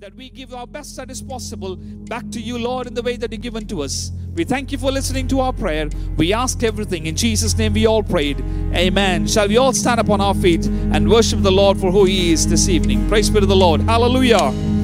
that we give our best that is possible back to you, Lord, in the way that you've given to us. We thank you for listening to our prayer. We ask everything. In Jesus' name we all prayed. Amen. Shall we all stand up on our feet and worship the Lord for who He is this evening? Praise be to the Lord. Hallelujah.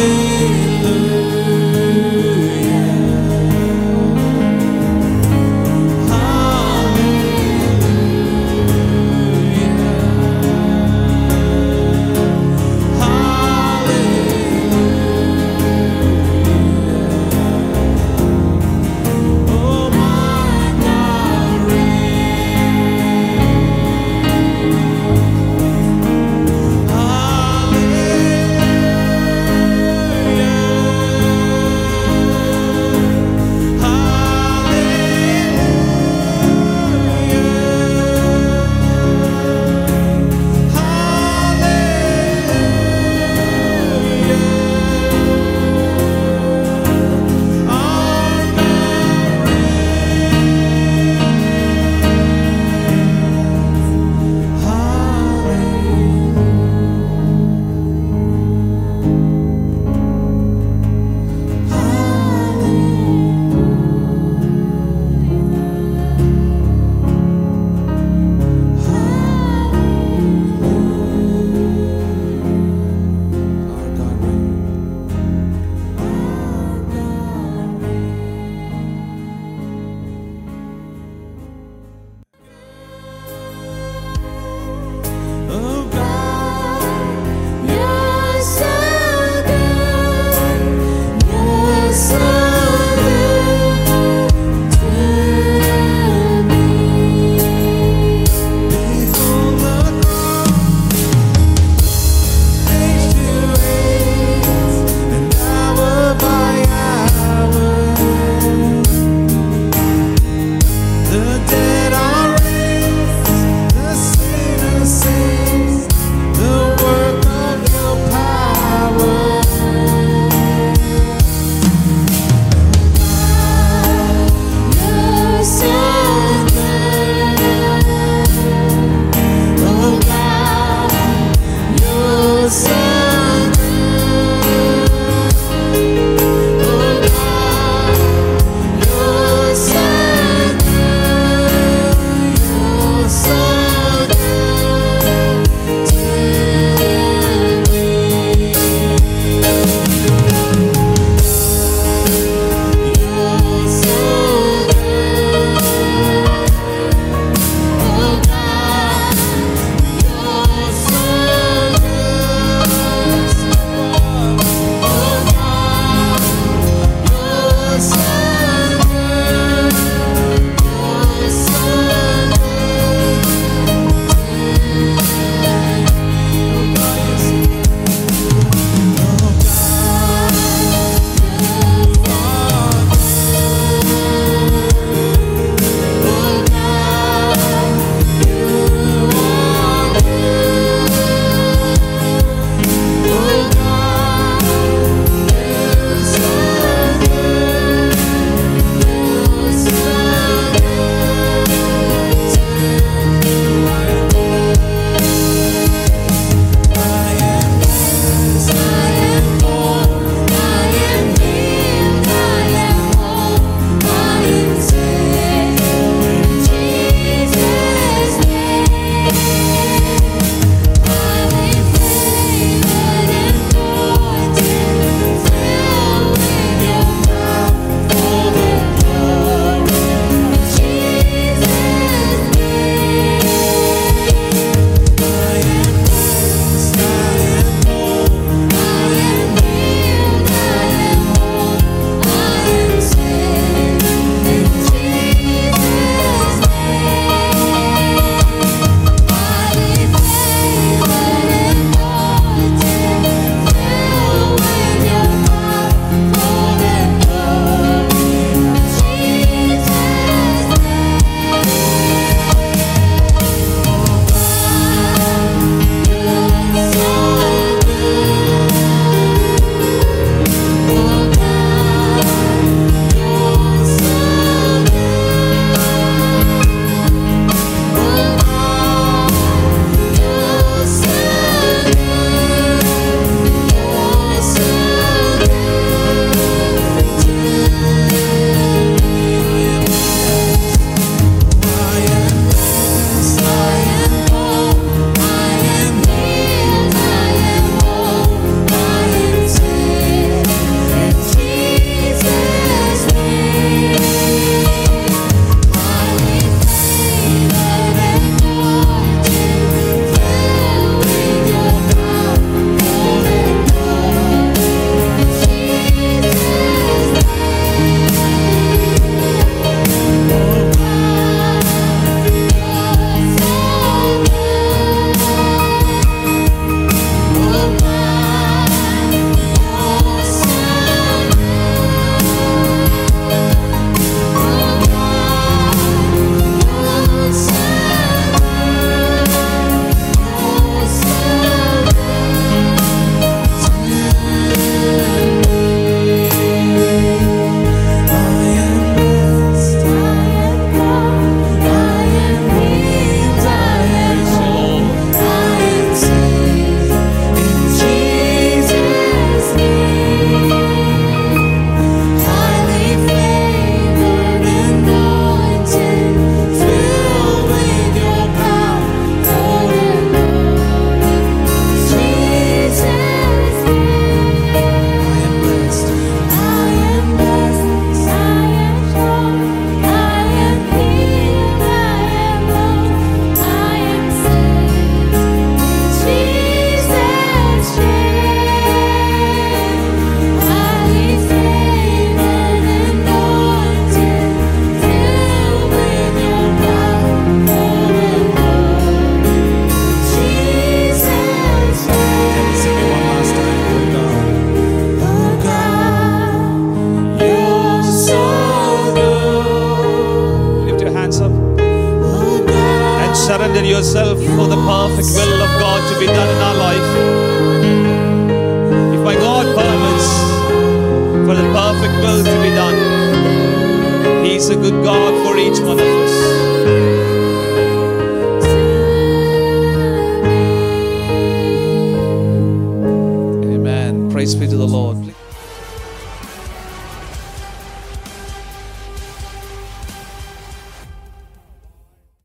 you.